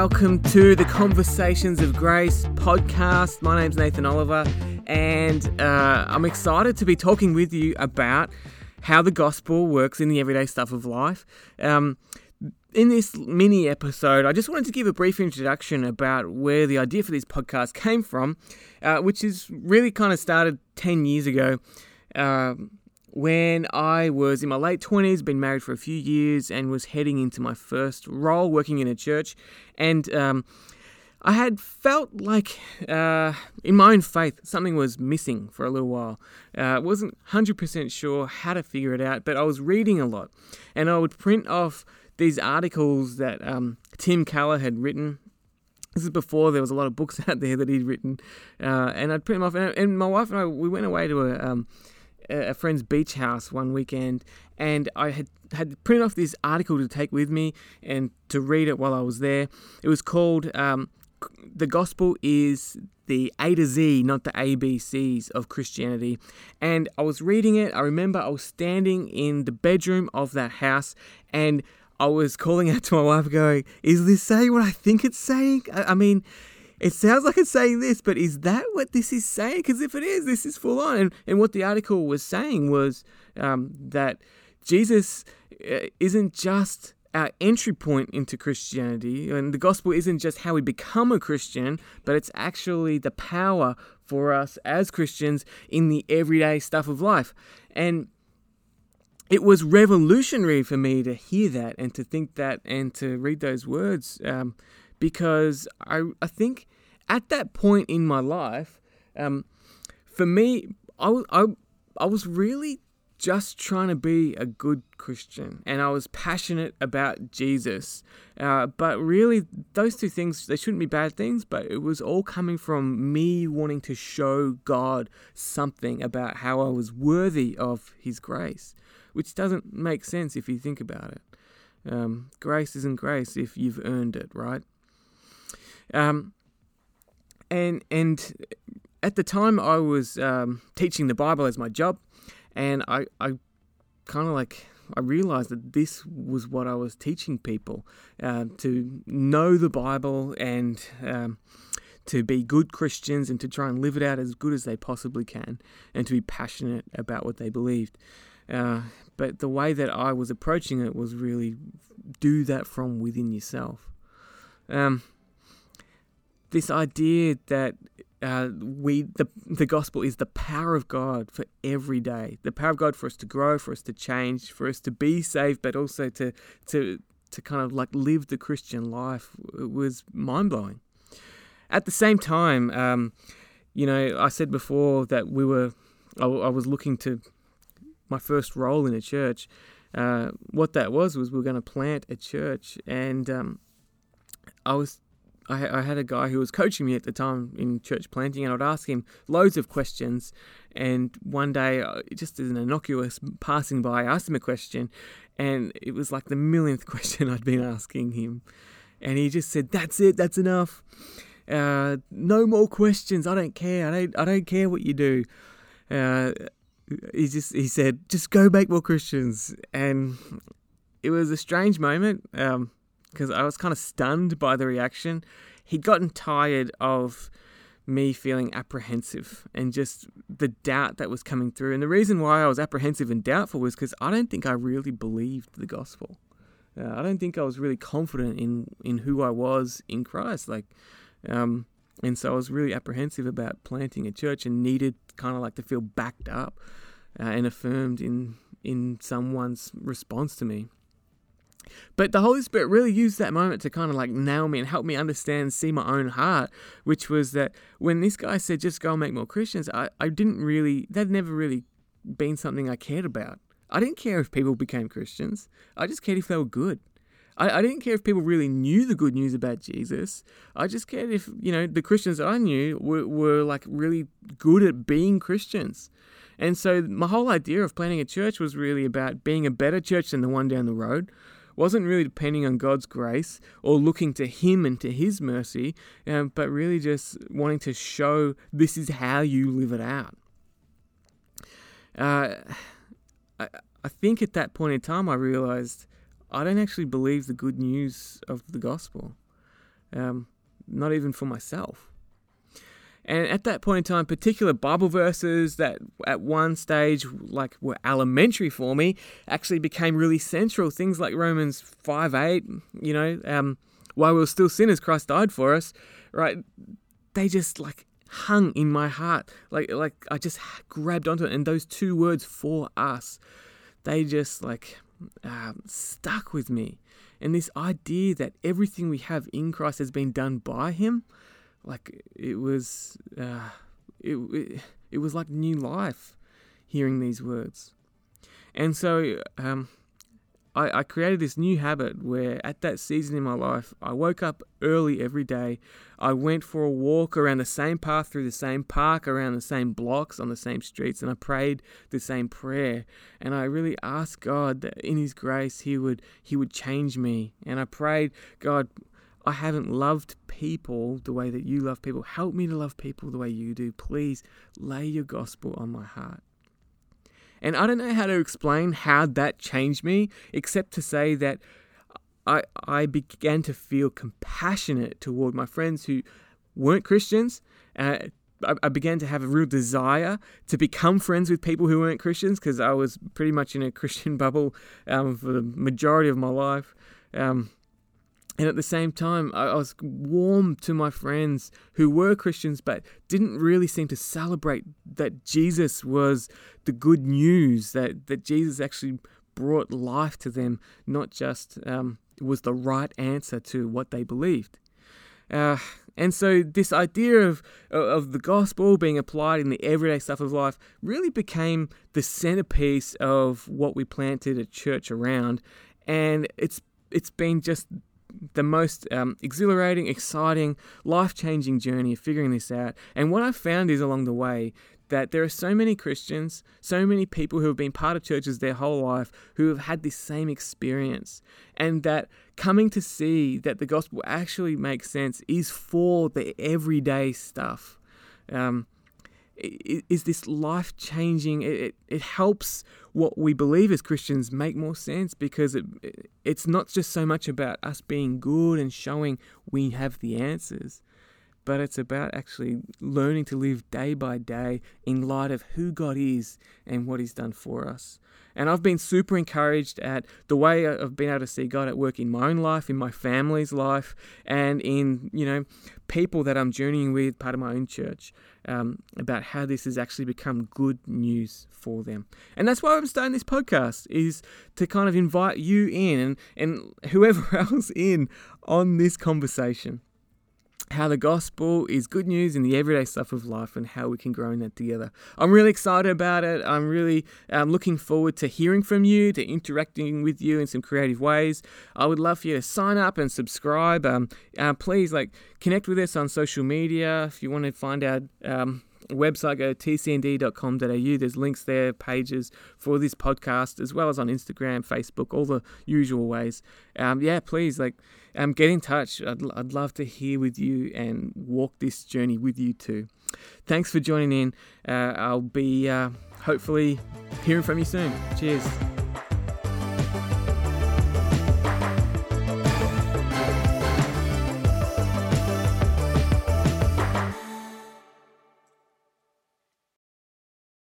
welcome to the Conversations of Grace podcast. My name's Nathan Oliver, and uh, I'm excited to be talking with you about how the gospel works in the everyday stuff of life. Um, in this mini episode, I just wanted to give a brief introduction about where the idea for this podcast came from, uh, which is really kind of started 10 years ago. Uh, when I was in my late 20s, been married for a few years, and was heading into my first role working in a church. And um, I had felt like, uh, in my own faith, something was missing for a little while. I uh, wasn't 100% sure how to figure it out, but I was reading a lot. And I would print off these articles that um, Tim Keller had written this is before there was a lot of books out there that he'd written, uh, and I'd print them off. And, and, my wife and I, we went away to a um, a friend's beach house one weekend, and I had had printed off this article to take with me and to read it while I was there. It was called um, "The Gospel is the A to Z, not the ABCs of Christianity." And I was reading it. I remember I was standing in the bedroom of that house, and I was calling out to my wife, going, "Is this saying what I think it's saying?" I, I mean it sounds like it's saying this, but is that what this is saying? Because if it is, this is full on. And, and what the article was saying was um, that Jesus uh, isn't just our entry point into Christianity, and the gospel isn't just how we become a Christian, but it's actually the power for us as Christians in the everyday stuff of life. And it was revolutionary for me to hear that and to think that and to read those words. Um, because I, I think at that point in my life, um, for me, I, I, I was really just trying to be a good Christian and I was passionate about Jesus. Uh, but really, those two things, they shouldn't be bad things, but it was all coming from me wanting to show God something about how I was worthy of His grace, which doesn't make sense if you think about it. Um, grace isn't grace if you've earned it, right? Um, and and at the time I was um, teaching the Bible as my job, and I I kind of like I realized that this was what I was teaching people uh, to know the Bible and um, to be good Christians and to try and live it out as good as they possibly can and to be passionate about what they believed. Uh, but the way that I was approaching it was really do that from within yourself. Um, this idea that uh, we the the gospel is the power of God for every day, the power of God for us to grow, for us to change, for us to be saved, but also to to to kind of like live the Christian life it was mind blowing. At the same time, um, you know, I said before that we were I, I was looking to my first role in a church. Uh, what that was was we were going to plant a church, and um, I was I, I had a guy who was coaching me at the time in church planting, and I'd ask him loads of questions. And one day, uh, just as an innocuous passing by, I asked him a question, and it was like the millionth question I'd been asking him. And he just said, That's it, that's enough. Uh, no more questions. I don't care. I don't. I don't care what you do. Uh, he just he said, just go make more Christians. And it was a strange moment. Um, because I was kind of stunned by the reaction. He'd gotten tired of me feeling apprehensive and just the doubt that was coming through. And the reason why I was apprehensive and doubtful was because I don't think I really believed the gospel. Uh, I don't think I was really confident in in who I was in Christ. Like, um, and so I was really apprehensive about planting a church and needed kind of like to feel backed up uh, and affirmed in in someone's response to me. But the Holy Spirit really used that moment to kind of like nail me and help me understand, see my own heart, which was that when this guy said, just go and make more Christians, I, I didn't really, that never really been something I cared about. I didn't care if people became Christians, I just cared if they were good. I, I didn't care if people really knew the good news about Jesus. I just cared if, you know, the Christians I knew were, were like really good at being Christians. And so my whole idea of planning a church was really about being a better church than the one down the road, wasn't really depending on God's grace or looking to Him and to His mercy, um, but really just wanting to show this is how you live it out. Uh, I, I think at that point in time, I realized I don't actually believe the good news of the gospel. um, not even for myself. And at that point in time, particular Bible verses that at one stage like were elementary for me actually became really central. Things like Romans 5 8, you know, um, while we were still sinners, Christ died for us, right? They just like hung in my heart. Like like I just grabbed onto it. And those two words for us, they just like uh, stuck with me. And this idea that everything we have in Christ has been done by Him like it was uh, it, it, it was like new life hearing these words. And so um, I, I created this new habit where at that season in my life i woke up early every day. I went for a walk around the same path through the same park around the same blocks on the same streets and i prayed the same prayer. And i really asked god that in his grace he would he would change me. And i prayed god I haven't loved people the way that you love people. Help me to love people the way you do. Please lay your gospel on my heart. And I don't know how to explain how that changed me, except to say that I, I began to feel compassionate toward my friends who weren't Christians. Uh, I, I began to have a real desire to become friends with people who weren't Christians because I was pretty much in a Christian bubble um, for the majority of my life. Um, and at the same time, I, was warm to my friends who were Christians but didn't really seem to celebrate that Jesus was the good news, that, that Jesus actually brought life to them, not just um, was the right answer to what they believed. Uh, and so this idea of of the gospel being applied in the everyday stuff of life really became the centerpiece of what we planted a church around, and it's it's been just the most um, exhilarating, exciting, life changing journey of figuring this out. And what I've found is along the way that there are so many Christians, so many people who have been part of churches their whole life who have had this same experience. And that coming to see that the gospel actually makes sense is for the everyday stuff. Um, is this life changing? It, it helps what we believe as Christians make more sense because it it's not just so much about us being good and showing we have the answers, but it's about actually learning to live day by day in light of who God is and what He's done for us. And I've been super encouraged at the way I've been able to see God at work in my own life, in my family's life, and in, you know, people that I'm journeying with, part of my own church, um, about how this has actually become good news for them. And that's why I'm starting this podcast, is to kind of invite you in and, and whoever else in on this conversation how the gospel is good news in the everyday stuff of life and how we can grow in that together. I'm really excited about it. I'm really um, looking forward to hearing from you, to interacting with you in some creative ways. I would love for you to sign up and subscribe. Um, uh, please, like, connect with us on social media if you want to find out. Um, website go tcnd.com.au there's links there pages for this podcast as well as on instagram facebook all the usual ways. Um, yeah please like um, get in touch. I'd, I'd love to hear with you and walk this journey with you too. Thanks for joining in. Uh, i'll be uh, hopefully hearing from you soon. Cheers